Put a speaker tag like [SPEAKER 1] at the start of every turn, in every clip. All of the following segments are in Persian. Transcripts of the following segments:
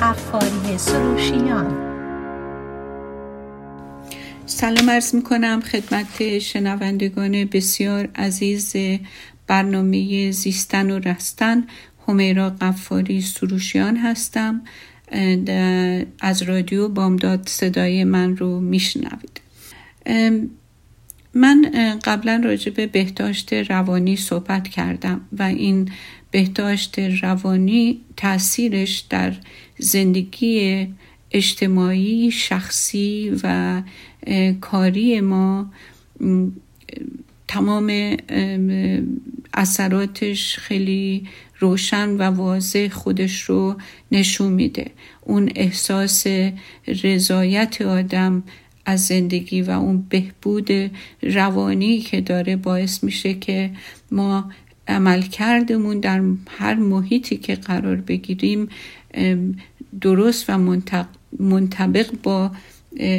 [SPEAKER 1] قفاری سروشیان.
[SPEAKER 2] سلام عرض می کنم خدمت شنوندگان بسیار عزیز برنامه زیستن و رستن. همیرا قفاری سروشیان هستم. از رادیو بامداد صدای من رو میشنوید. من قبلا راجع به بهداشت روانی صحبت کردم و این بهداشت روانی تاثیرش در زندگی اجتماعی شخصی و کاری ما تمام اثراتش خیلی روشن و واضح خودش رو نشون میده. اون احساس رضایت آدم از زندگی و اون بهبود روانی که داره باعث میشه که ما عمل کردمون در هر محیطی که قرار بگیریم درست و منطبق با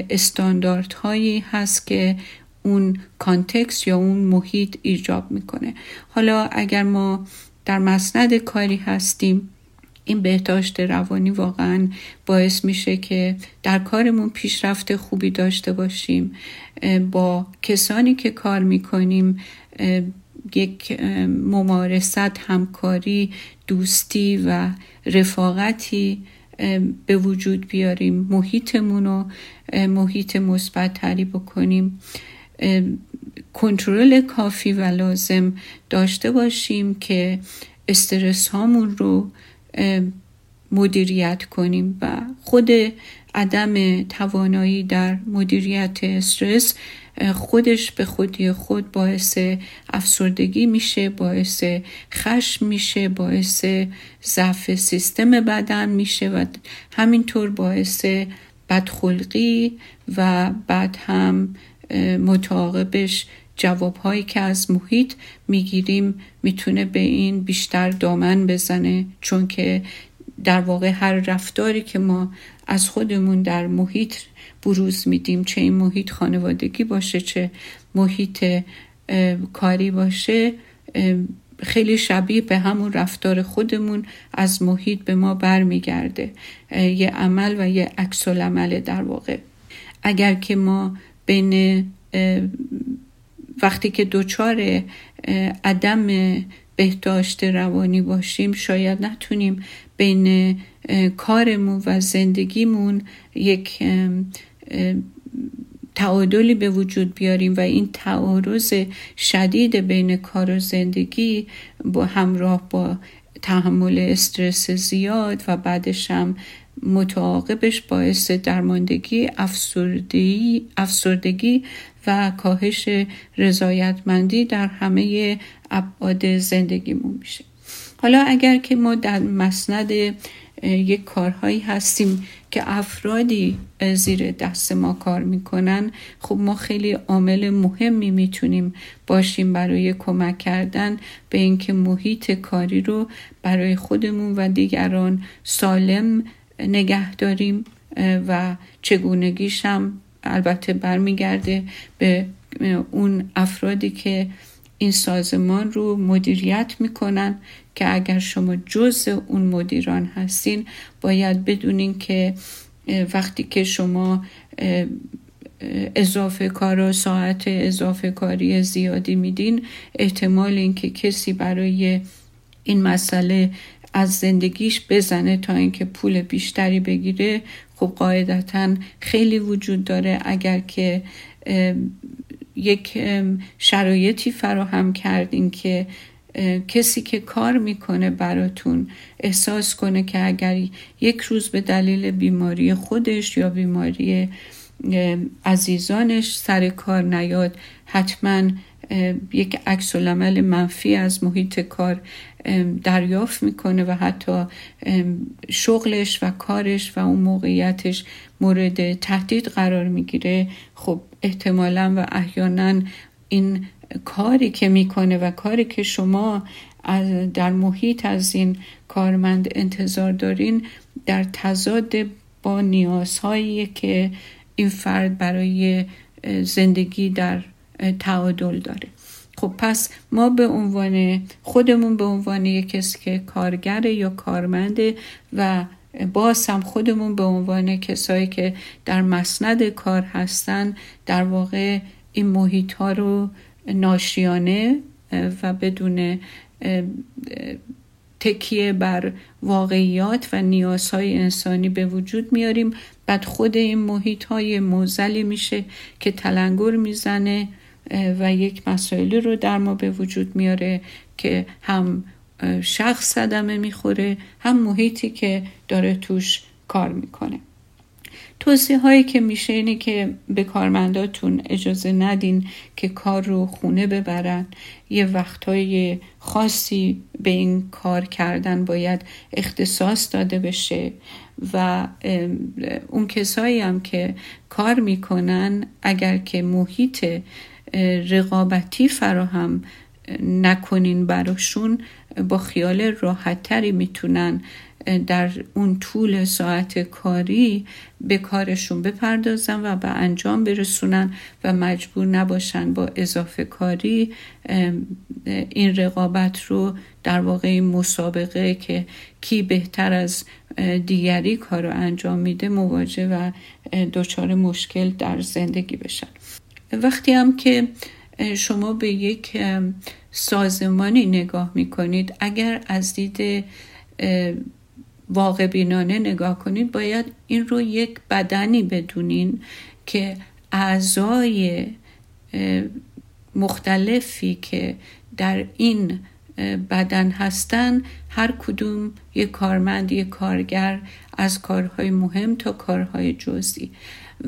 [SPEAKER 2] استانداردهایی هست که اون کانتکس یا اون محیط ایجاب می‌کنه. حالا اگر ما در مسند کاری هستیم این بهداشت روانی واقعا باعث میشه که در کارمون پیشرفت خوبی داشته باشیم با کسانی که کار می‌کنیم یک ممارست همکاری دوستی و رفاقتی به وجود بیاریم. محیطمون رو محیط مثبتتری بکنیم. کنترل کافی و لازم داشته باشیم که استرس هامون رو مدیریت کنیم و خود عدم توانایی در مدیریت استرس خودش به خودی خود باعث افسردگی میشه باعث خشم میشه باعث ضعف سیستم بدن میشه و همینطور باعث بدخلقی و بعد هم متعاقبش جوابهایی که از محیط می‌گیریم می‌تونه به این بیشتر دامن بزنه. چون که در واقع هر رفتاری که ما از خودمون در محیط بروز میدیم چه این محیط خانوادگی باشه چه محیط کاری باشه خیلی شبیه به همون رفتار خودمون از محیط به ما برمیگرده. یه عمل و یه عکس عمل در واقع. اگر که ما بین وقتی که دچار عدم بهداشت روانی باشیم شاید نتونیم بین کارمون و زندگیمون یک تعادلی به وجود بیاریم و این تعارض شدید بین کار و زندگی با همراه با تحمل استرس زیاد و بعدش هم متعاقبش باعث درماندگی افسردگی, افسردگی و کاهش رضایتمندی در همه ابعاد زندگیمون میشه. حالا اگر که ما در مسند یک کارهایی هستیم که افرادی زیر دست ما کار می‌کنن. خب ما خیلی عامل مهمی می‌تونیم باشیم برای کمک کردن به اینکه محیط کاری رو برای خودمون و دیگران سالم نگه داریم و چگونگیش هم البته برمیگرده به اون افرادی که این سازمان رو مدیریت می‌کنن که اگر شما جز اون مدیران هستین باید بدونین که وقتی که شما اضافه کار و ساعت اضافه کاری زیادی میدین احتمال اینکه کسی برای این مسئله از زندگیش بزنه تا اینکه پول بیشتری بگیره خب قاعدتا خیلی وجود داره. اگر که یک شرایطی فراهم کردین که کسی که کار می‌کنه براتون احساس کنه که اگر یک روز به دلیل بیماری خودش یا بیماری عزیزانش سر کار نیاد حتما یک عکس منفی از محیط کار دریافت می‌کنه و حتی شغلش و کارش و اون موقعیتش مورد تهدید قرار می‌گیره. خب احتمالا و احیانا این کاری که می‌کنه و کاری که شما در محیط از این کارمند انتظار دارین در تضاد با نیازهایی که این فرد برای زندگی در تعادل داره. خب پس ما به عنوان خودمون به عنوان یک کسی که کارگر یا کارمنده و باز هم خودمون به عنوان کسایی که در مسند کار هستن در واقع این محیط ها رو ناشیانه و بدون تکیه بر واقعیات و نیازهای انسانی به وجود میاریم. بعد خود این محیط های موزلی میشه که تلنگر می‌زنه. و یک مسائلی رو در ما به وجود میاره که هم شخص صدمه می‌خوره هم محیطی که داره توش کار می‌کنه. توصیه هایی که میشه اینه که به کارمنداتون اجازه ندین که کار رو خونه ببرن. یه وقتهای خاصی به این کار کردن باید اختصاص داده بشه و اون کسایی هم که کار می‌کنن اگر که محیط رقابتی فراهم نکنین براشون با خیال راحتتری می‌تونن در اون طول ساعت کاری به کارشون بپردازن و به انجام برسونن و مجبور نباشن با اضافه کاری این رقابت رو در واقع مسابقه که کی بهتر از دیگری کار رو انجام میده مواجه و دچار مشکل در زندگی بشن. وقتی هم که شما به یک سازمانی نگاه می‌کنید اگر از دید واقع بینانه نگاه کنید باید این رو یک بدنی بدونین که اعضای مختلفی که در این بدن هستن هر کدوم یک کارمند یک کارگر از کارهای مهم تا کارهای جزئی.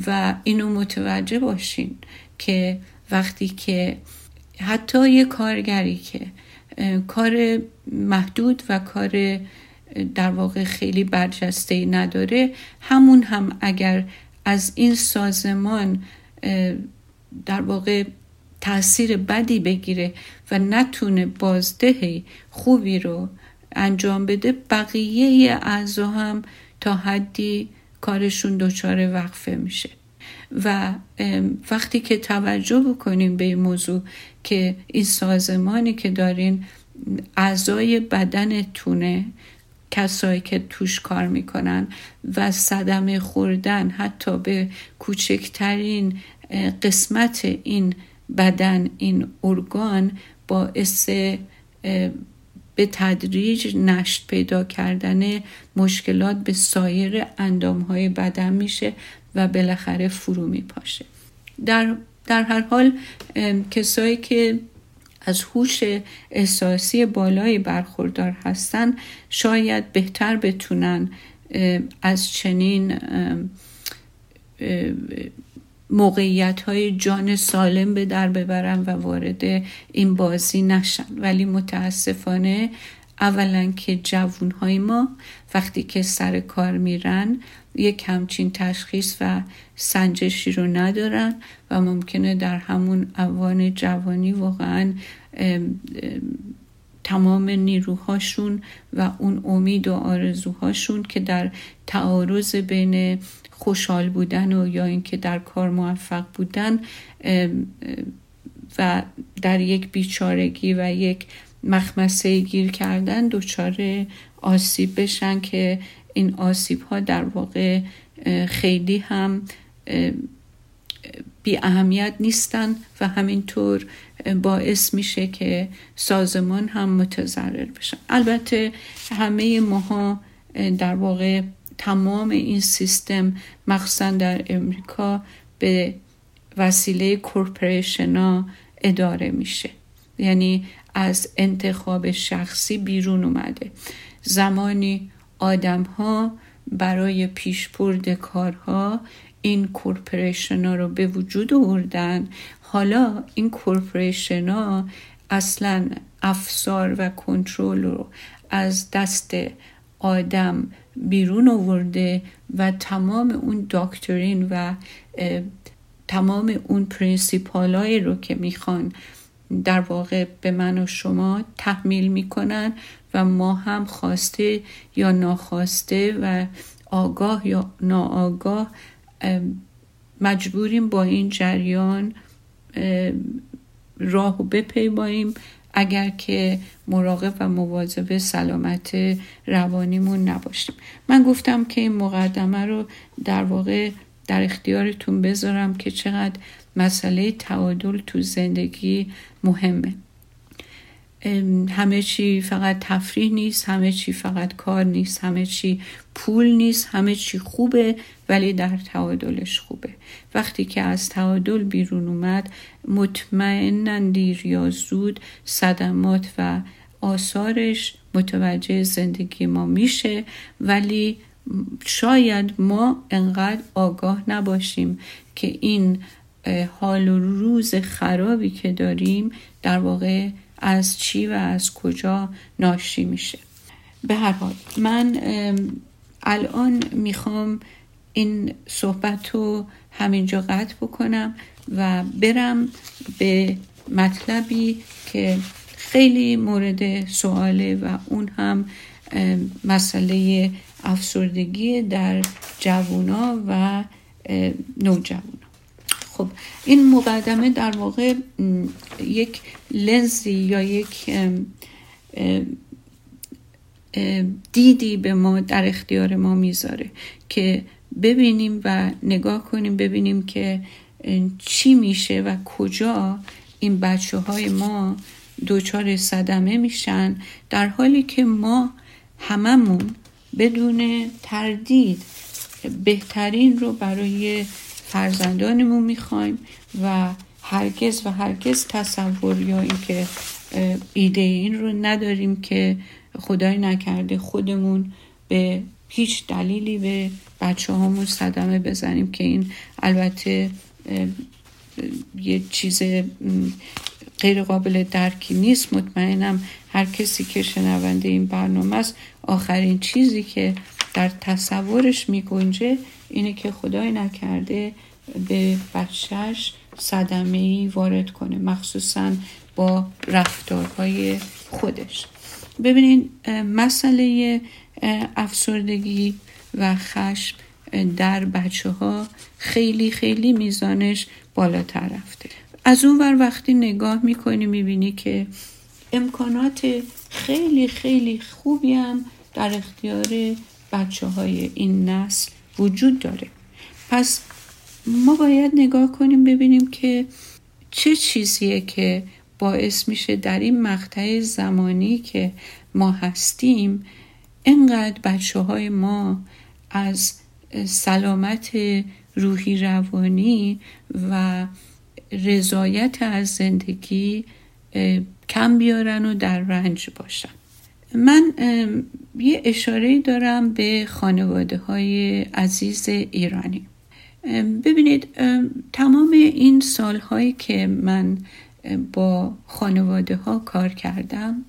[SPEAKER 2] و اینو متوجه باشین که وقتی که حتی یه کارگری که کار محدود و کار در واقع خیلی برجسته نداره همون هم اگر از این سازمان در واقع تاثیر بدی بگیره و نتونه بازده خوبی رو انجام بده بقیه اعضا هم تا حدی کارشون دچار وقفه میشه. و وقتی که توجه بکنیم به این موضوع که این سازمانی که دارین اعضای بدنتونه کسایی که توش کار می‌کنن و صدمه خوردن حتی به کوچکترین قسمت این بدن این ارگان باعث به تدریج نشت پیدا کردن مشکلات به سایر اندام های بدن میشه و بالاخره فرو میپاشه. در, در هر حال کسایی که از هوش احساسی بالایی برخوردار هستن شاید بهتر بتونن از چنین موقعیت های جان سالم به در ببرن و وارد این بازی نشن. ولی متاسفانه اولا که جوون های ما وقتی که سر کار میرن یک همچین تشخیص و سنجشی رو ندارن و ممکنه در همون اوان جوانی واقعا تمام نیروهاشون و اون امید و آرزوهاشون که در تعارض بین خوشحال بودن و یا اینکه در کار موفق بودن و در یک بیچارگی و یک مخمسه گیر کردن دچار آسیب بشن که این آسیب ها در واقع خیلی هم بی اهمیت نیستن و همینطور باعث میشه که سازمان هم متضرر بشن البته همه ماها در واقع تمام این سیستم مخصوصا در امریکا به وسیله کورپریشن اداره میشه. یعنی از انتخاب شخصی بیرون اومده. زمانی آدم ها برای پیشبرد کارها این corporation ها رو به وجود آوردن. حالا این corporation ها اصلا افسار و کنترل رو از دست آدم بیرون آورده و تمام اون doctrine و تمام اون principle ایی رو که می‌خوان در واقع به من و شما تحمیل می‌کنن و ما هم خواسته یا ناخواسته و آگاه یا ناآگاه مجبوریم با این جریان راه و بپیماییم. اگر که مراقب و مواظب سلامت روانیمون نباشیم. من گفتم که این مقدمه رو در واقع در اختیارتون بذارم که چقدر مسئله تعادل تو زندگی مهمه. همه چی فقط تفریح نیست همه چی فقط کار نیست همه چی پول نیست همه چی خوبه ولی در تعادلش خوبه. وقتی که از تعادل بیرون اومد مطمئنا دیر یا زود صدمات و آثارش متوجه زندگی ما میشه ولی شاید ما انقدر آگاه نباشیم که این حال و روز خرابی که داریم در واقع از چی و از کجا ناشی میشه. به هر حال من الان می‌خوام این صحبت رو همینجا قطع بکنم و برم به مطلبی که خیلی مورد سواله و اون هم مسئله افسردگی در جوونا و نوجوانا خب این مقدمه در واقع یک لنزی یا یک دیدی به ما در اختیار ما می‌ذاره که ببینیم و نگاه کنیم ببینیم که چی میشه و کجا این بچه های ما دچار صدمه میشن در حالی که ما هممون بدون تردید بهترین رو برای فرزندانمون می‌خوایم و هرگز و هرگز تصور یا اینکه ایده این رو نداریم که خدای نکرده خودمون به هیچ دلیلی به بچه هامون صدمه بزنیم که این البته یه چیز غیر قابل درکی نیست. مطمئنم هر کسی که شنونده این برنامه است آخرین چیزی که در تصورش میگنجه اینه که خدای نکرده به بچهش صدمه ای وارد کنه مخصوصا با رفتارهای خودش. ببینین مسئله افسردگی و خشم در بچه ها خیلی خیلی میزانش بالاتر رفته. از اون ور وقتی نگاه می‌کنی می‌بینی که امکانات خیلی خیلی خوبی هم در اختیار بچه های این نسل وجود داره. پس ما باید نگاه کنیم ببینیم که چه چیزیه که باعث میشه در این مقطع زمانی که ما هستیم انقدر بچه های ما از سلامت روحی روانی و رضایت از زندگی کم بیارن و در رنج باشن. من یه اشاره دارم به خانواده های عزیز ایرانی. ببینید تمام این سالهایی که من با خانواده ها کار کردم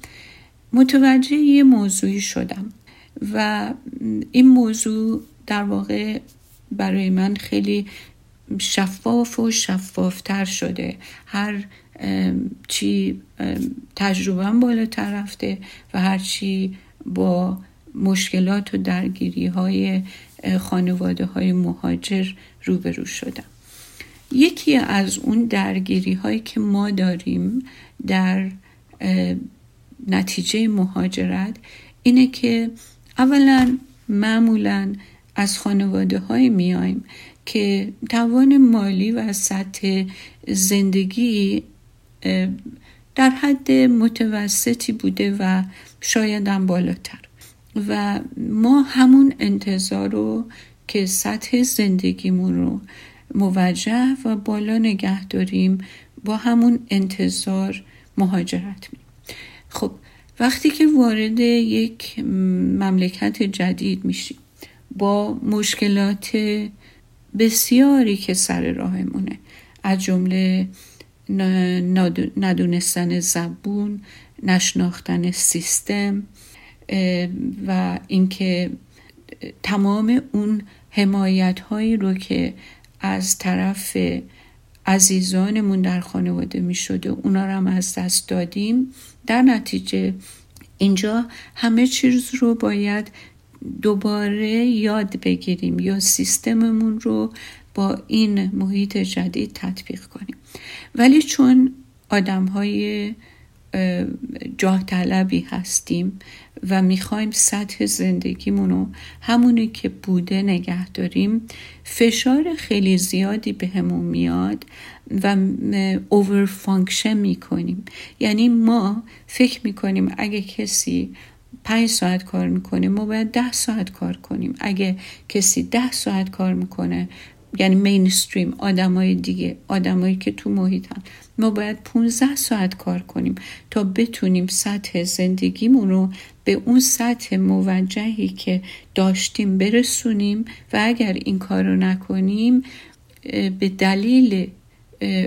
[SPEAKER 2] متوجه یه موضوعی شدم و این موضوع در واقع برای من خیلی شفاف و شفافتر شده. هر چی تجربهم بالاتر رفته و هر چی با مشکلات و درگیری های خانواده های مهاجر روبرو شدم. یکی از اون درگیری هایی که ما داریم در نتیجه مهاجرت اینه که اولا معمولا از خانواده های میایم که توان مالی و سطح زندگی در حد متوسطی بوده و شاید هم بالاتر. و ما همون انتظار رو که سطح زندگیمون رو موجه و بالا نگه داریم با همون انتظار مهاجرت می خب وقتی که وارد یک مملکت جدید میشیم با مشکلات بسیاری که سر راهمونه از جمله ندونستن زبون نشناختن سیستم و اینکه تمام اون حمایت هایی رو که از طرف عزیزانمون در خانواده می شده اونا رو هم از دست دادیم در نتیجه اینجا همه چیز رو باید دوباره یاد بگیریم یا سیستممون رو با این محیط جدید تطبیق کنیم. ولی چون آدم های جاه طلبی هستیم و می‌خوایم سطح زندگیمون رو همونی که بوده نگه داریم فشار خیلی زیادی به میاد و over function می‌کنیم. یعنی ما فکر می‌کنیم اگه کسی پنج ساعت کار می‌کنه ما باید ده ساعت کار کنیم. اگه کسی ده ساعت کار می‌کنه یعنی mainstream آدمای دیگه آدمایی که تو محیطن. ما باید 15 ساعت کار کنیم تا بتونیم سطح زندگیمون رو به اون سطح موجهی که داشتیم برسونیم و اگر این کار رو نکنیم به دلیل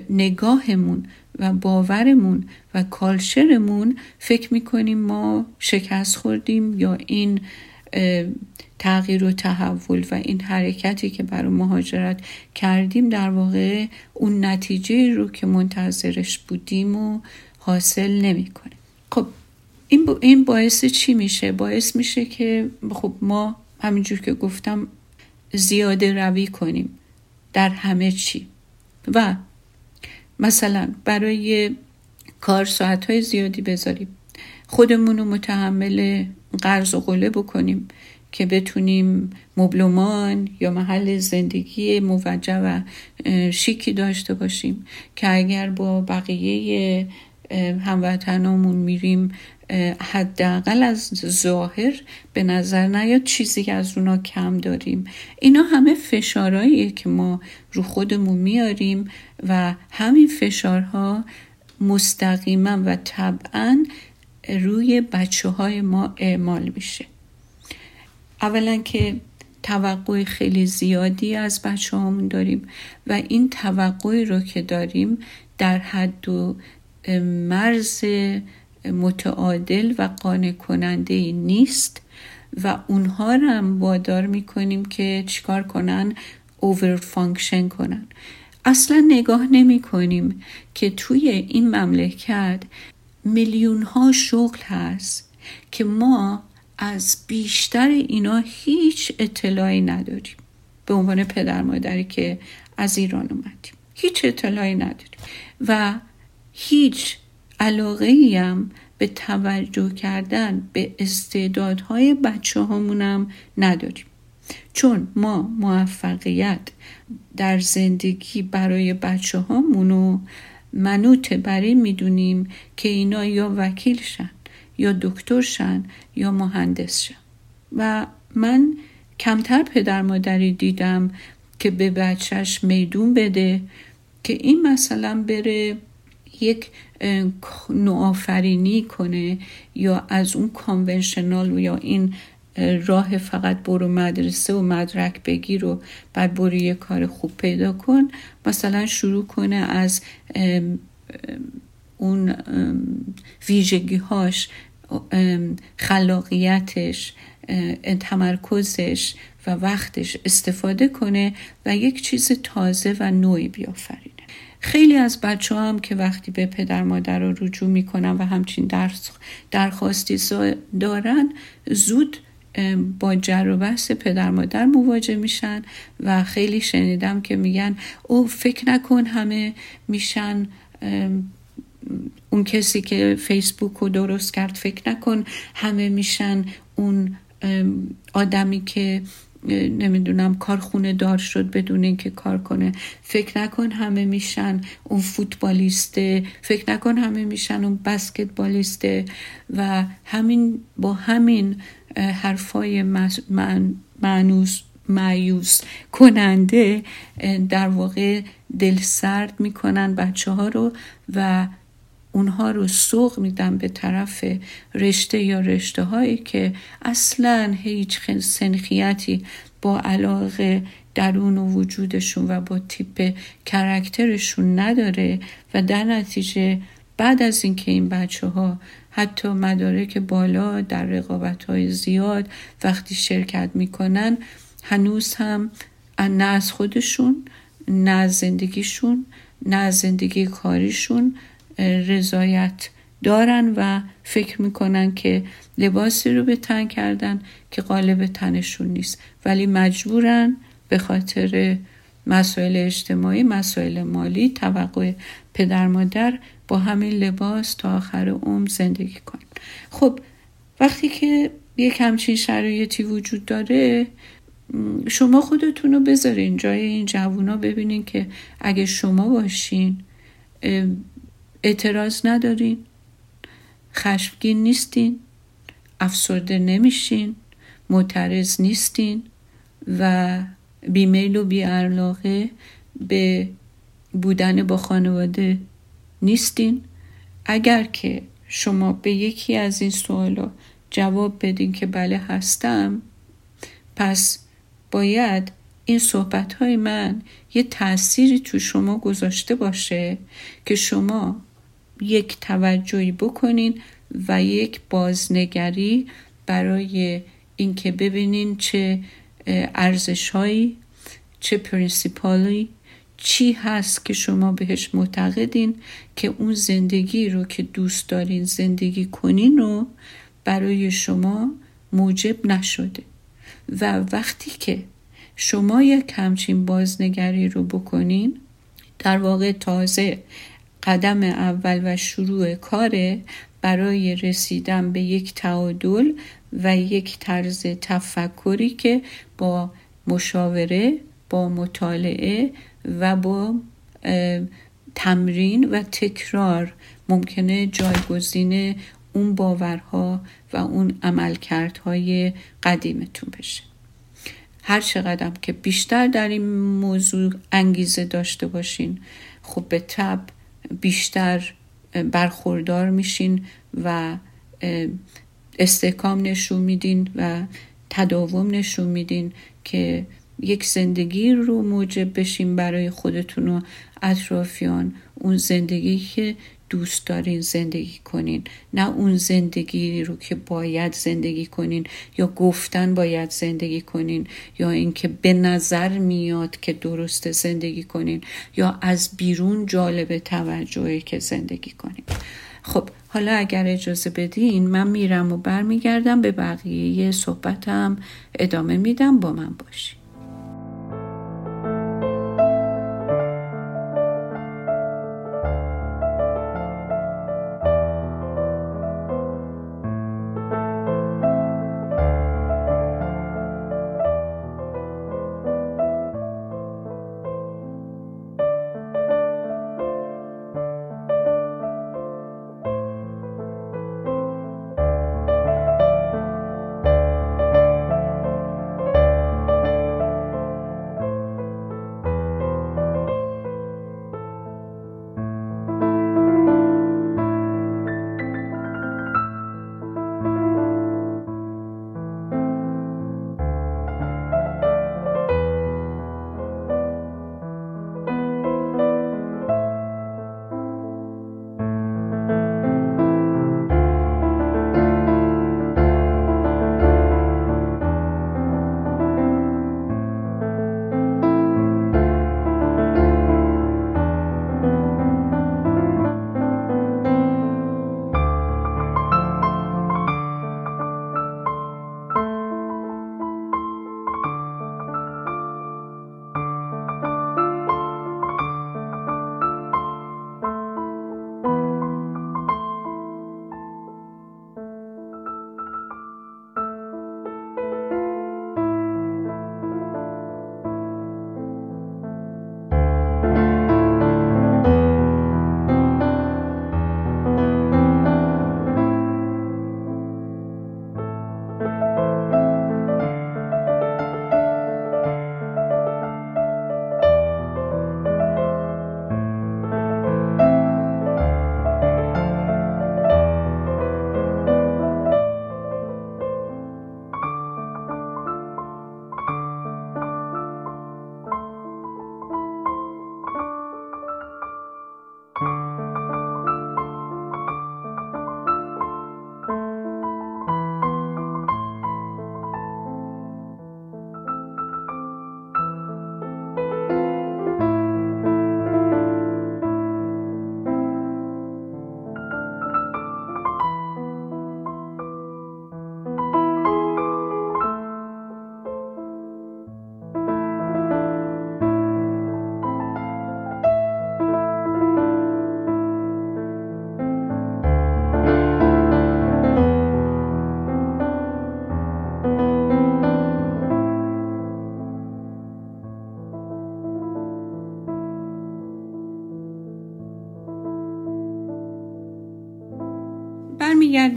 [SPEAKER 2] نگاهمون و باورمون و کالشرمون فکر می‌کنیم ما شکست خوردیم یا این تغییر و تحول و این حرکتی که برای مهاجرت کردیم در واقع اون نتیجه رو که منتظرش بودیم و حاصل نمی‌کنه خب این, این باعث چی میشه؟ باعث میشه که خب ما همینجور که گفتم زیاده روی کنیم در همه چی. و مثلا برای کار ساعت های زیادی بذاریم خودمون رو متحمل قرض و قله بکنیم. که بتونیم مبلمان یا محل زندگی موجه و شیکی داشته باشیم که اگر با بقیه هموطنامون میریم حداقل از ظاهر به نظر نیاد چیزی از اونا کم داریم. اینا همه فشارهاییه که ما رو خودمون میاریم و همین فشارها مستقیما و طبعا روی بچه های ما اعمال میشه. اولا که توقع خیلی زیادی از بچه هامون داریم و این توقعی رو که داریم در حد و مرز متعادل و قانع کننده نیست و اونها رو هم وادار می‌کنیم که چیکار کنن؟ over function کنن. اصلا نگاه نمی کنیم که توی این مملکت میلیون ها شغل هست که ما از بیشتر اینا هیچ اطلاعی نداریم. به عنوان پدر مادری که از ایران اومدیم. هیچ اطلاعی نداریم. و هیچ علاقه هم به توجه کردن به استعدادهای بچه هامونم نداریم. چون ما موفقیت در زندگی برای بچه هامونو منوط بر این می‌دونیم که اینا یا وکیل شن یا دکتر شن یا مهندس شن. و من کمتر پدر مادری دیدم که به بچهش میدون بده که این مثلا بره یک نوآفرینی کنه یا از اون کانونشنال یا این راه فقط برو مدرسه و مدرک بگیر و بعد برو یه کار خوب پیدا کن مثلا شروع کنه از اون ویژگی هاش خلاقیتش تمرکزش و وقتش استفاده کنه و یک چیز تازه و نوعی بیافرینه. خیلی از بچه هم که وقتی به پدر مادر رو رجوع می‌کنن و همچین درس درخواستی دارن زود با جر و بحث پدر مادر مواجه میشن و خیلی شنیدم که میگن او فکر نکن همه میشن اون کسی که فیسبوک رو درست کرد فکر نکن. همه میشن اون آدمی که نمی‌دونم کارخونه دار شد بدون اینکه کار کنه. فکر نکن همه میشن اون فوتبالیسته. فکر نکن همه میشن اون بسکتبالیسته. و همین با همین حرفای معنوس معیوس کننده در واقع دل سرد می‌کنن بچه ها رو و اونها رو سوق میدن به طرف رشته یا رشته هایی که اصلا هیچ سنخیتی با علاقه درون و وجودشون و با تیپ کرکترشون نداره و در نتیجه بعد از اینکه این بچه ها حتی مدارک بالا در رقابت های زیاد وقتی شرکت می‌کنن هنوز هم نه از خودشون نه زندگیشون نه زندگی کاریشون رضایت دارن و فکر می‌کنن که لباسی رو به تن کردن که قالب تنشون نیست. ولی مجبورن به خاطر مسائل اجتماعی مسائل مالی توقع پدر مادر با همین لباس تا آخر عمر زندگی کن خب وقتی که یک همچین شرایطی وجود داره شما خودتون رو بذارین جای این جوونا ببینین که اگه شما باشین اعتراض ندارین. خشمگین نیستین. افسرده نمیشین. معترض نیستین. و بیمیل و بیعلاقه به بودن با خانواده نیستین. اگر که شما به یکی از این سوالا جواب بدین که بله هستم پس باید این صحبت های من یه تأثیری تو شما گذاشته باشه که شما یک توجهی بکنین و یک بازنگری برای اینکه ببینین چه ارزش هایی چه پرینسیپالی چی هست که شما بهش معتقدین که اون زندگی رو که دوست دارین زندگی کنین رو برای شما موجب نشده. و وقتی که شما یک همچین بازنگری رو بکنین در واقع تازه قدم اول و شروع کاره برای رسیدن به یک تعادل و یک طرز تفکری که با مشاوره با مطالعه و با تمرین و تکرار ممکنه جایگزین اون باورها و اون عملکردهای قدیمتون بشه. هر چقدر که بیشتر در این موضوع انگیزه داشته باشین خب به تب بیشتر برخوردار میشین و استحکام نشون میدین و تداوم نشون میدین که یک زندگی رو موجب بشین برای خودتون و اطرافیان. اون زندگی که دوست دارین زندگی کنین. نه اون زندگی رو که باید زندگی کنین یا گفتن باید زندگی کنین یا اینکه به نظر میاد که درست زندگی کنین یا از بیرون جالب توجهی که زندگی کنین. خب حالا اگر اجازه بدین من میرم و برمیگردم به بقیه صحبتم. ادامه میدم. با من باشین.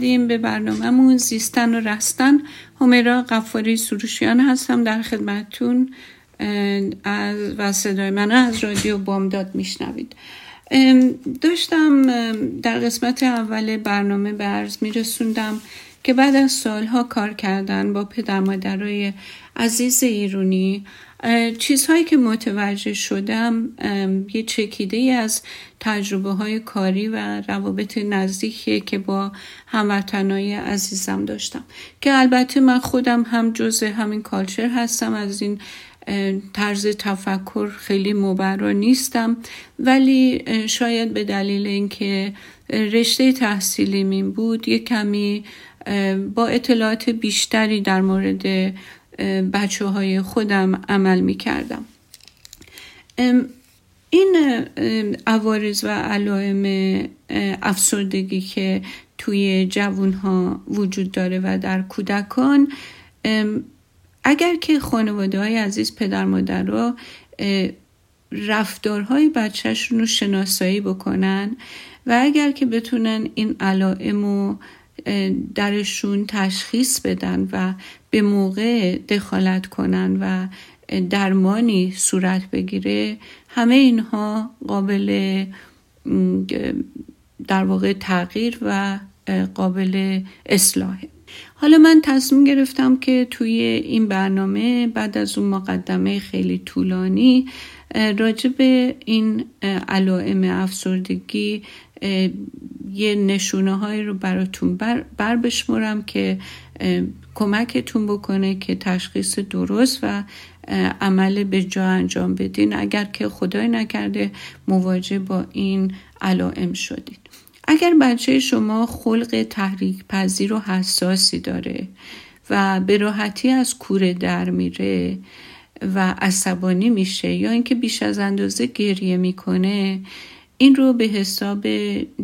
[SPEAKER 2] برمیگردیم به برنامهمون زیستن و رستن. همیرا قفاری سروشیان هستم در خدمتتون از و صدای من از رادیو بامداد میشنوید. داشتم در قسمت اول برنامه به عرض میرسوندم که بعد از سالها کار کردن با پدر مادرای عزیز ایرونی چیزهایی که متوجه شدم یه چکیده از تجربه های کاری و روابط نزدیکی که با هموطنای عزیزم داشتم. که البته من خودم هم جز همین کالچر هستم از این طرز تفکر خیلی مبرا نیستم. ولی شاید به دلیل اینکه رشته تحصیلی من بود یه کمی با اطلاعات بیشتری در مورد بچه های خودم عمل می کردم این عوارض و علائم افسردگی که توی جوون ها وجود داره و در کودکان اگر که خانواده های عزیز پدر مادر را رفتارهای بچهشون رو شناسایی بکنن و اگر که بتونن این علائم رو درشون تشخیص بدن و به موقع دخالت کنن و درمانی صورت بگیره همه اینها قابل در واقع تغییر و قابل اصلاحه حالا من تصمیم گرفتم که توی این برنامه بعد از اون مقدمه خیلی طولانی راجع به این علائم افسردگی یه نشونه هایی رو براتون بر, بر بشمرم که کمکتون بکنه که تشخیص درست و عمل به جا انجام بدین. اگر که خدای نکرده مواجه با این علائم شدید. اگر بچه شما خلق تحریک پذیر و حساسی داره و به راحتی از کوره در میره و عصبانی میشه یا اینکه بیش از اندازه گریه می‌کنه این رو به حساب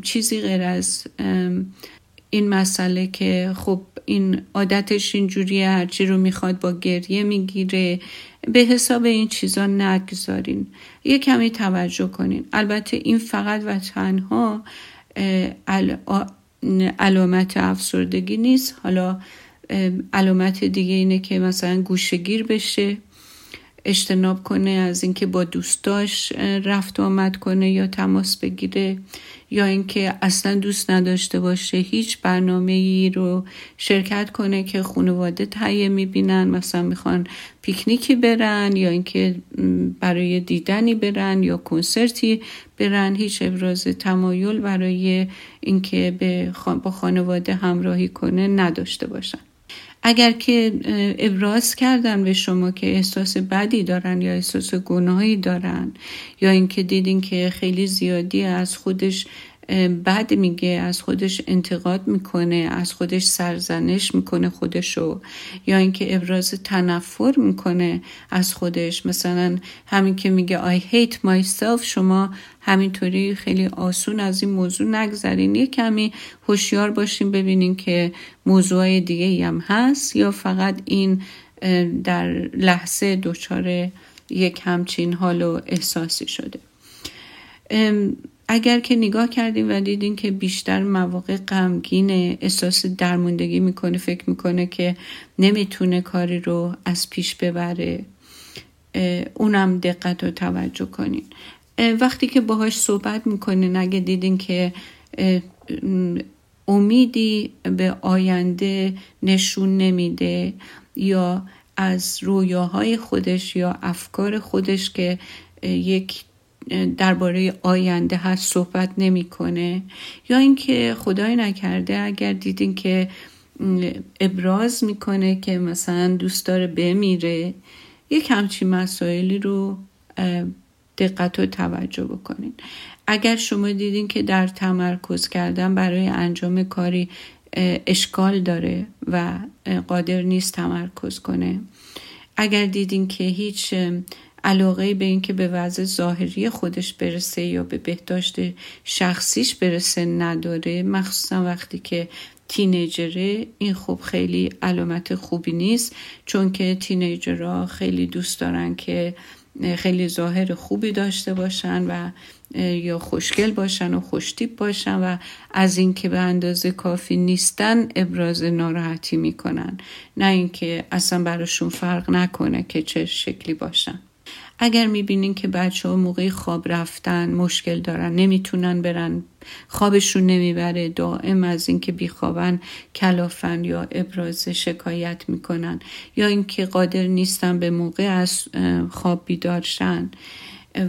[SPEAKER 2] چیزی غیر از این مسئله که خب این عادتش اینجوریه هرچی رو می‌خواد با گریه می‌گیره. به حساب این چیزا نگذارین. یه کمی توجه کنین. البته این فقط و تنها علامت افسردگی نیست. حالا علامت دیگه اینه که مثلا گوشگیر بشه. اجتناب کنه از اینکه با دوستاش رفت آمد کنه یا تماس بگیره یا اینکه اصلا دوست نداشته باشه هیچ برنامه ای رو شرکت کنه که خانواده تهیه می‌بینن مثلا می‌خوان پیکنیکی برن یا اینکه برای دیدنی برن یا کنسرتی برن هیچ ابراز تمایل برای اینکه با خانواده همراهی کنه نداشته باشن. اگر که ابراز کردن به شما که احساس بدی دارن یا احساس گناهی دارن یا اینکه دیدین که خیلی زیادی از خودش بد میگه از خودش انتقاد می‌کنه از خودش سرزنش می‌کنه خودشو. یا اینکه ابراز تنفر می‌کنه از خودش. مثلا همین که میگه I hate myself شما همینطوری خیلی آسون از این موضوع نگذرین. یه کمی هوشیار باشین ببینین که موضوع دیگه هم هست یا فقط این در لحظه دچار یک همچین حال و احساسی شده. اگر که نگاه کردیم و دیدین که بیشتر مواقع غمگین احساس درموندگی می‌کنه فکر می‌کنه که نمی‌تونه کاری رو از پیش ببره اونم دقت و توجه کنین. وقتی که باهاش صحبت می‌کنین اگه دیدین که امیدی به آینده نشون نمیده یا از رویاهای خودش یا افکار خودش که یک درباره آینده هست صحبت نمی‌کنه. یا اینکه خدای نکرده اگر دیدین که ابراز می‌کنه که مثلا دوست داره بمیره یک همچین مسائلی رو دقت و توجه بکنین. اگر شما دیدین که در تمرکز کردن برای انجام کاری اشکال داره و قادر نیست تمرکز کنه. اگر دیدین که هیچ علاقه به اینکه به وضع ظاهری خودش برسه یا به بهداشت شخصیش برسه نداره. مخصوصا وقتی که تینیجره این خوب خیلی علامت خوبی نیست چون که تینیجرها خیلی دوست دارن که خیلی ظاهر خوبی داشته باشن و یا خوشگل باشن و خوشتیب باشن و از اینکه به اندازه کافی نیستن ابراز ناراحتی می‌کنن. نه اینکه اصلا براشون فرق نکنه که چه شکلی باشن. اگر می‌بینین که بچه ها موقع خواب رفتن مشکل دارن نمی‌تونن برن خوابشون نمی‌بره دائم از اینکه بیخوابن کلافن یا ابراز شکایت می‌کنن یا اینکه قادر نیستن به موقع از خواب بیدارشن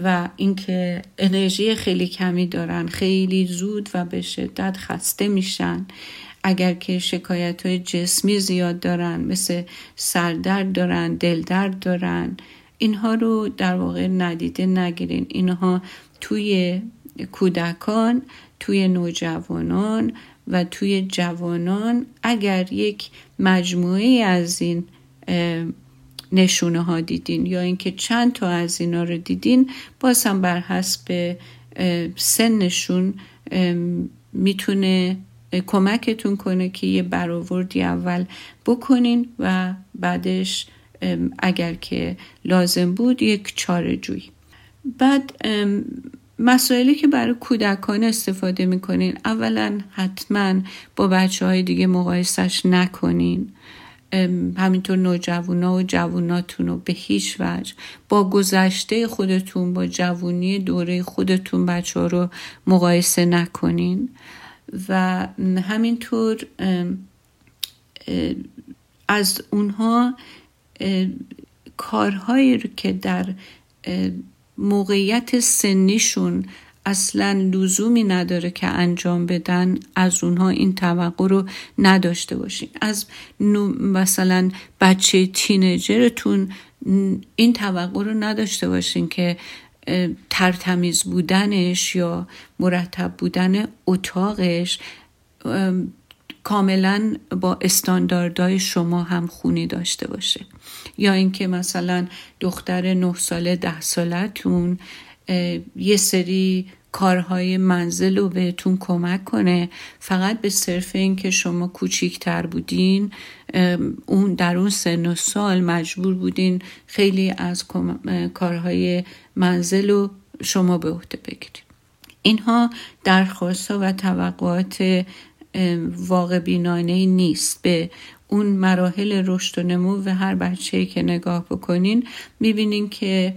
[SPEAKER 2] و اینکه انرژی خیلی کمی دارن خیلی زود و به شدت خسته میشن. اگر که شکایت های جسمی زیاد دارن مثل سردرد دارن دلدرد دارن اینها رو در واقع ندیده نگیرین. اینها توی کودکان توی نوجوانان و توی جوانان اگر یک مجموعه از این نشونه ها دیدین یا اینکه چند تا از اینا رو دیدین باز هم بر حسب سنشون می‌تونه کمکتون کنه که یه برآوردی اول بکنین و بعدش اگر که لازم بود یک چاره جویی. بعد مسائلی که برای کودکان استفاده می‌کنین اولا حتما با بچه های دیگه مقایسش نکنین. همینطور نوجوانا و جووناتون رو به هیچ وجه با گذشته خودتون با جوونی دوره خودتون بچه ها رو مقایسه نکنین. و همینطور از اونها کارهایی رو که در موقعیت سنیشون اصلا لزومی نداره که انجام بدن از اونها این توقع رو نداشته باشین. از مثلا بچه تینجرتون این توقع رو نداشته باشین که ترتمیز بودنش یا مرتب بودن اتاقش. کاملا با استانداردهای شما هم خونی داشته باشه. یا اینکه مثلا دختر نه ساله ده سالتون یه سری کارهای منزل رو بهتون کمک کنه. فقط به صرف اینکه شما کوچیکتر بودین اون در اون سن و سال مجبور بودین خیلی از کارهای منزل رو شما به عهده بگیرید. اینها درخواست و توقعات واقع بینانه نیست. به اون مراحل رشد و نمو و هر بچه که نگاه بکنین می‌بینین که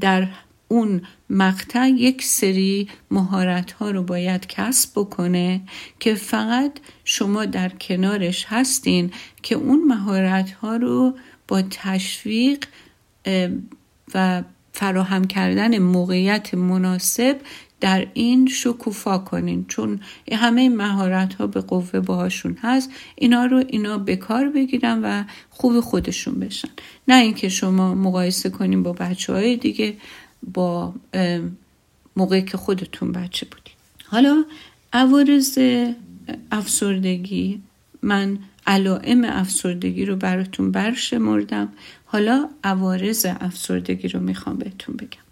[SPEAKER 2] در اون مقطع یک سری مهارت ها رو باید کسب بکنه که فقط شما در کنارش هستین که اون مهارت ها رو با تشویق و فراهم کردن موقعیت مناسب در این شکوفا کنین چون همه این مهارت ها به قوه باهاشون هست. اینا رو اینا به کار بگیرن و خوب خودشون بشن. نه اینکه شما مقایسه کنین با بچه های دیگه با موقعی که خودتون بچه بودین. حالا عوارض افسردگی من علائم افسردگی رو براتون برشمردم. حالا عوارض افسردگی رو می‌خوام بهتون بگم.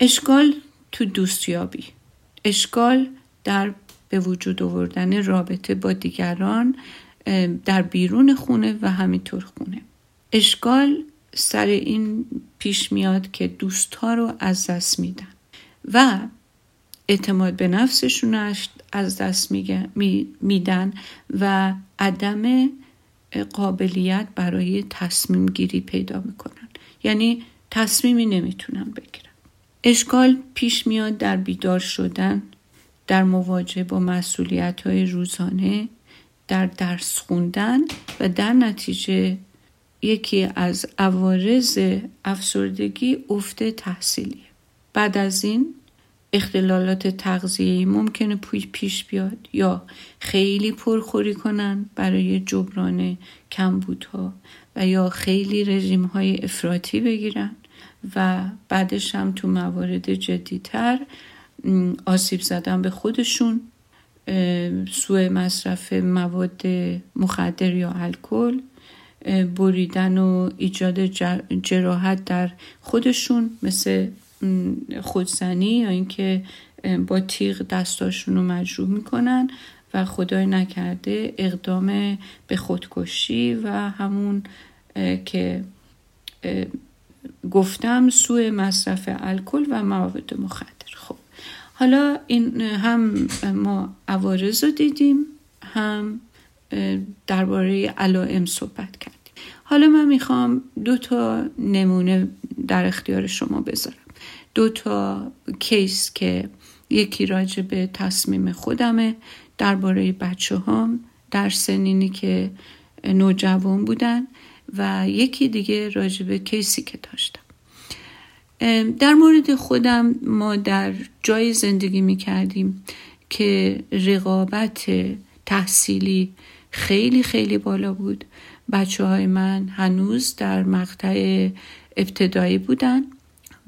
[SPEAKER 2] اشکال تو دوستیابی. اشکال در به وجود آوردن رابطه با دیگران در بیرون خونه و همینطور خونه. اشکال سر این پیش میاد که دوستها رو از دست میدن و اعتماد به نفسشون از دست میدن و عدم قابلیت برای تصمیم گیری پیدا می‌کنن. یعنی تصمیمی نمی‌تونن بگیرن. اشکال پیش میاد در بیدار شدن در مواجهه با مسئولیت های روزانه در درس خوندن و در نتیجه یکی از عوارض افسردگی افت تحصیلی بعد از این اختلالات تغذیه‌ای ممکنه پیش بیاد یا خیلی پرخوری کنن برای جبران کمبودها و یا خیلی رژیم های افراطی بگیرن. و بعدش هم تو موارد جدیتر آسیب زدن به خودشون سوء مصرف مواد مخدر یا الکل بریدن و ایجاد جراحت در خودشون مثل خودزنی یا اینکه با تیغ دستاشون رو مجروح می‌کنن و خدای نکرده اقدام به خودکشی و همون که گفتم سوء مصرف الکل و مواد مخدر. خب حالا این هم ما عوارض رو دیدیم هم درباره علائم صحبت کردیم. حالا من می‌خوام دو تا نمونه در اختیار شما بذارم. دو تا کیس که یکی راجع به تصمیم خودمه درباره بچه هم در سنینی که نوجوان بودن و یکی دیگه راجع به کیسی که داشتم. در مورد خودم ما در جای زندگی می کردیم که رقابت تحصیلی خیلی خیلی بالا بود. بچه های من هنوز در مقطع ابتدایی بودن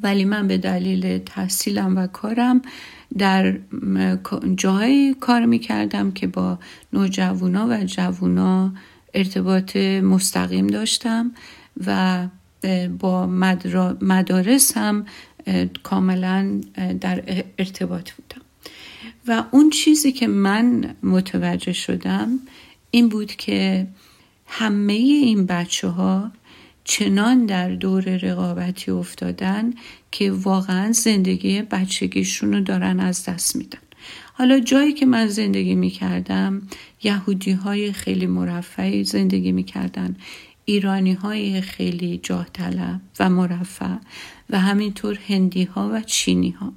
[SPEAKER 2] ولی من به دلیل تحصیلم و کارم در جاهایی کار می کردم که با نوجوانا و جوونا ارتباط مستقیم داشتم و با مدارس هم کاملا در ارتباط بودم. و اون چیزی که من متوجه شدم این بود که همه این بچه ها چنان در دور رقابتی افتادن که واقعا زندگی بچگیشون رو دارن از دست میدن. حالا جایی که من زندگی می‌کردم یهودی های خیلی مرفعی زندگی می‌کردن ایرانی های خیلی جاه و مرفع و همینطور هندی ها و چینی ها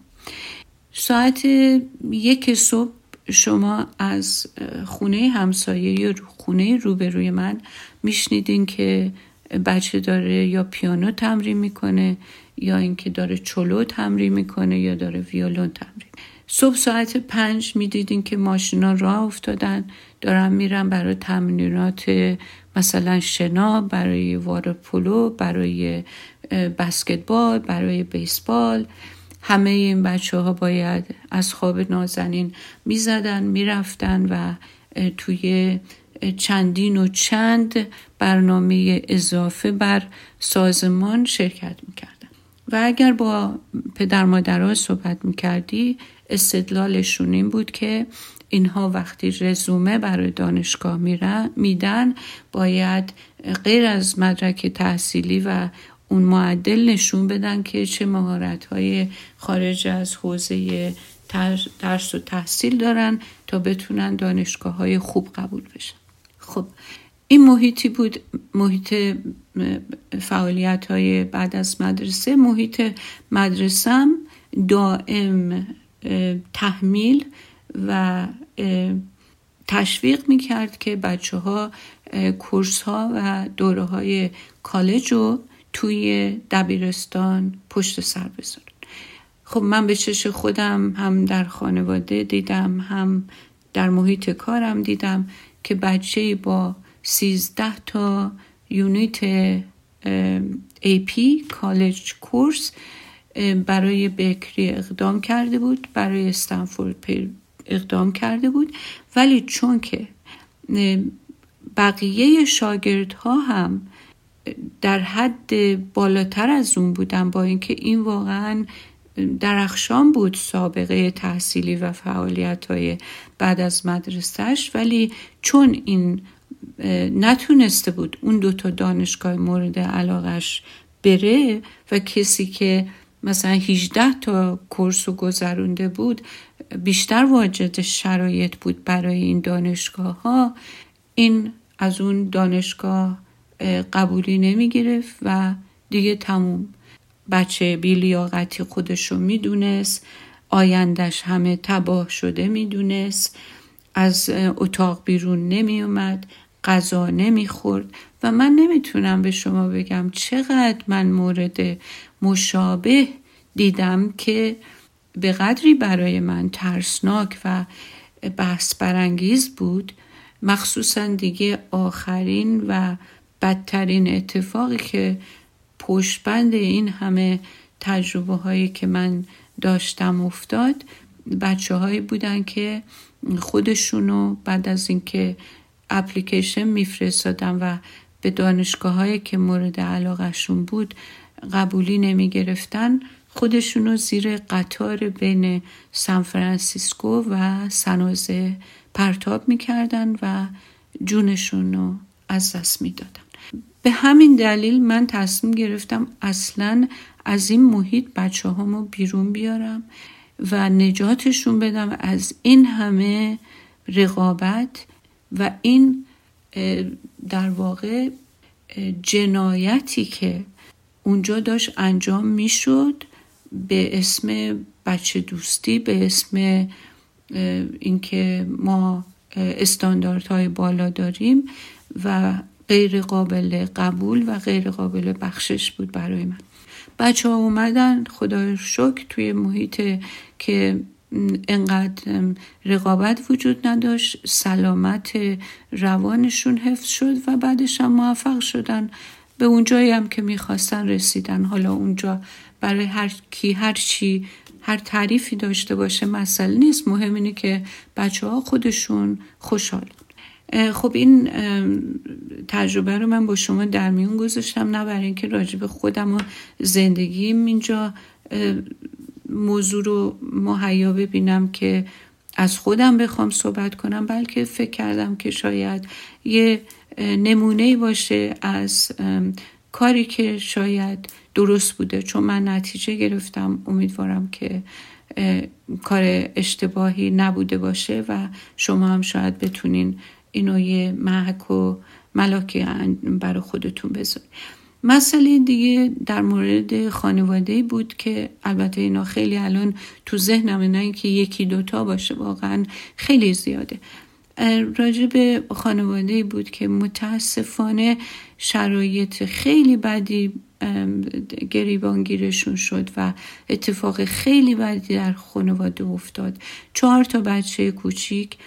[SPEAKER 2] ساعت یک صبح شما از خونه همسایه یا خونه روبروی من میشنیدین که بچه داره یا پیانو تمرین می‌کنه یا اینکه داره چلو تمرین می‌کنه یا داره ویولون تمرین. صبح ساعت پنج می‌دیدین که ماشینا راه افتادن دارن میرن برای تمرینات مثلا شنا برای وار پلو برای بسکتبال برای بیسبال. همه این بچه ها باید از خواب نازنین می‌زدن می‌رفتن و توی چندین و چند برنامه اضافه بر سازمان شرکت می‌کردن. و اگر با پدر مادرها صحبت می‌کردی استدلالشون این بود که اینها وقتی رزومه برای دانشگاه میدن باید غیر از مدرک تحصیلی و اون معدل نشون بدن که چه مهارت های خارج از حوزه درس و تحصیل دارن تا بتونن دانشگاه های خوب قبول بشن. خب این محیطی بود محیط فعالیت های بعد از مدرسه. محیط مدرسم دائم تحمیل و تشویق می کرد که بچه ها کورس ها و دوره های کالج رو توی دبیرستان پشت سر بذارن. خب من به چش خودم هم در خانواده دیدم هم در محیط کارم دیدم که بچه با سیزده تا یونیت پی کالج کورس برای بکری اقدام کرده بود برای استنفورد اقدام کرده بود. ولی چون که بقیه شاگردها هم در حد بالاتر از اون بودن با اینکه این واقعا درخشان بود سابقه تحصیلی و فعالیت های بعد از مدرسهش ولی چون این نتونسته بود اون دوتا دانشگاه مورد علاقش بره و کسی که مثلا 18 تا کورس گذرونده بود بیشتر واجد شرایط بود برای این دانشگاه ها این از اون دانشگاه قبولی نمی گرفت و دیگه تموم. بچه بیلیاقتی خودشو می‌دونست آیندش همه تباه شده می‌دونست از اتاق بیرون نمی اومد غذا نمی‌خورد و من نمی‌تونم به شما بگم چقدر من مورد مشابه دیدم که به قدری برای من ترسناک و بحث برانگیز بود. مخصوصا دیگه آخرین و بدترین اتفاقی که پشتبند این همه تجربه هایی که من داشتم افتاد. بچه هایی بودن که خودشونو بعد از اینکه اپلیکیشن میفرستادن و به دانشگاه هایی که مورد علاقهشون بود قبولی نمی گرفتن خودشونو زیر قطار بین سان فرانسیسکو و سنوزه پرتاب می‌کردن و جونشون رو از دست می‌دادن. به همین دلیل من تصمیم گرفتم اصلا از این محیط بچه هامو بیرون بیارم و نجاتشون بدم از این همه رقابت و این در واقع جنایتی که اونجا داشت انجام می‌شد به اسم بچه دوستی به اسم اینکه ما استانداردهای بالا داریم و غیر قابل قبول و غیر قابل بخشش بود برای من. بچه ها اومدن خدا شکر توی محیط که انقدر رقابت وجود نداشت سلامت روانشون حفظ شد و بعدش هم موفق شدن. به اونجایی هم که می‌خواستن رسیدن. حالا اونجا برای هر کی هر چی هر تعریفی داشته باشه مسئله نیست. مهم اینه که بچه ها خودشون خوشحال. خب این تجربه رو من با شما در میون گذاشتم. نه برای اینکه راجع به خودم و زندگیم اینجا موضوع رو مهیا ببینم که از خودم بخوام صحبت کنم بلکه فکر کردم که شاید یه نمونه باشه از کاری که شاید درست بوده. چون من نتیجه گرفتم امیدوارم که کار اشتباهی نبوده باشه و شما هم شاید بتونین اینو یه محک و ملاکی برای خودتون بذارید مسئله دیگه در مورد خانواده بود که البته اینا خیلی الان تو ذهنم نه که یکی دوتا باشه واقعا خیلی زیاده. راجع به خانواده بود که متاسفانه شرایط خیلی بدی گریبانگیرشون شد و اتفاق خیلی بدی در خانواده افتاد. چهار تا بچه کوچیک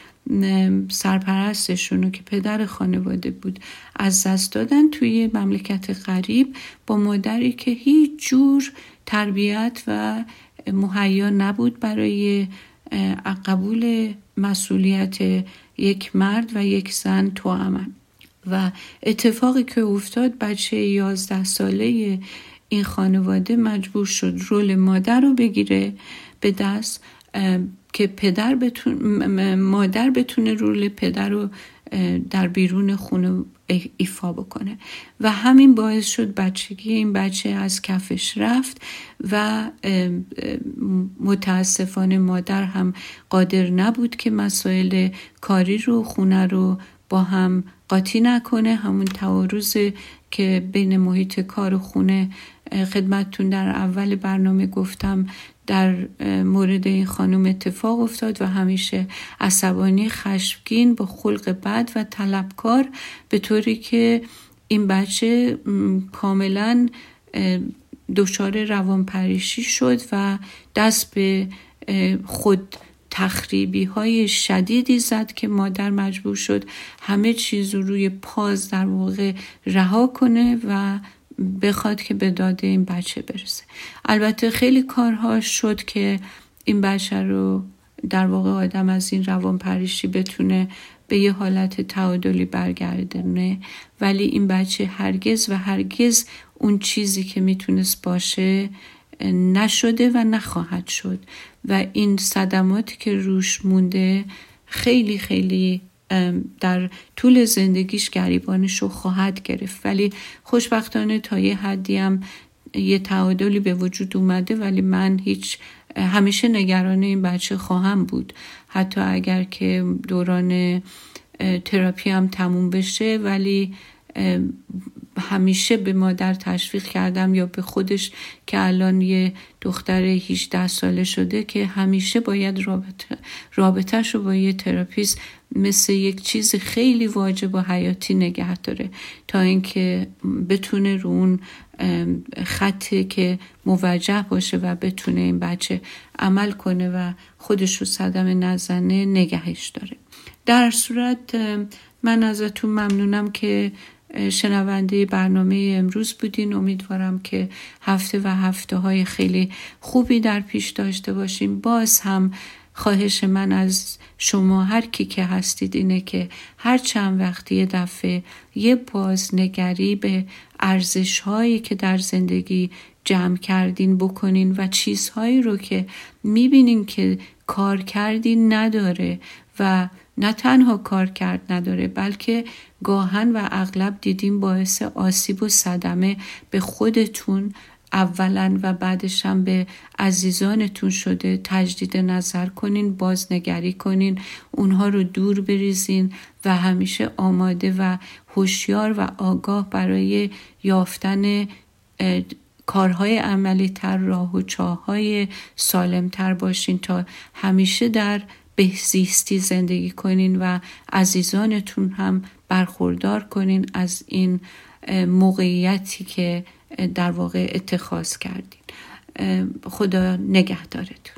[SPEAKER 2] سرپرستشون که پدر خانواده بود از دست دادن توی مملکت غریب با مادری که هیچ جور تربیت و مهیا نبود برای قبول مسئولیت یک مرد و یک زن تو عمل. و اتفاقی که افتاد بچه یازده ساله این خانواده مجبور شد رول مادر رو بگیره به دست که پدر بتون مادر بتونه رول پدر رو در بیرون خونه ایفا بکنه. و همین باعث شد بچگی این بچه از کفش رفت و متاسفانه مادر هم قادر نبود که مسائل کاری رو خونه رو با هم قاطی نکنه. همون تعارض که بین محیط کار و خونه خدمتتون در اول برنامه گفتم در مورد این خانم اتفاق افتاد و همیشه عصبانی خشمگین با خلق بد و طلبکار به طوری که این بچه کاملا دچار روانپریشی شد و دست به خود تخریبی های شدیدی زد که مادر مجبور شد همه چیز رو روی پاز در واقع رها کنه و بخواد که به داده این بچه برسه. البته خیلی کارها شد که این بچه رو در واقع آدم از این روان پریشی بتونه به یه حالت تعادلی برگردونه. ولی این بچه هرگز و هرگز اون چیزی که می‌تونست باشه نشده و نخواهد شد. و این صدماتی که روش مونده خیلی خیلی در طول زندگیش گریبانش رو خواهد گرفت. ولی خوشبختانه تا یه حدی هم یه تعادلی به وجود اومده ولی من هیچ همیشه نگران این بچه خواهم بود. حتی اگر که دوران تراپی هم تموم بشه ولی همیشه به مادر تشویق کردم یا به خودش که الان یه دختر 18 ساله شده که همیشه باید رابطه رابطهش رو با یه therapist مثل یک چیز خیلی واجب و حیاتی نگه داره. تا اینکه بتونه رو اون خطی که موجه باشه و بتونه این بچه عمل کنه و خودش رو صدم نزنه نگهش داره. در صورت من ازتون ممنونم که شنونده برنامه امروز بودین. امیدوارم که هفته و هفته های خیلی خوبی در پیش داشته باشیم. باز هم خواهش من از شما هر کی که هستید اینه که هر چند وقتی یه دفعه یه بازنگری به ارزش هایی که در زندگی جمع کردین بکنین و چیزهایی رو که می‌بینین که کار کردین نداره و نه تنها کار کرد نداره بلکه گاهن و اغلب دیدیم باعث آسیب و صدمه به خودتون اولا و بعدش هم به عزیزانتون شده تجدید نظر کنین بازنگری کنین اونها رو دور بریزین و همیشه آماده و هوشیار و آگاه برای یافتن کارهای عملی تر راه و چاهای سالم تر باشین تا همیشه در بهزیستی زندگی کنین و عزیزانتون هم برخوردار کنین از این موقعیتی که در واقع اتخاذ کردین. خدا نگهدارتون.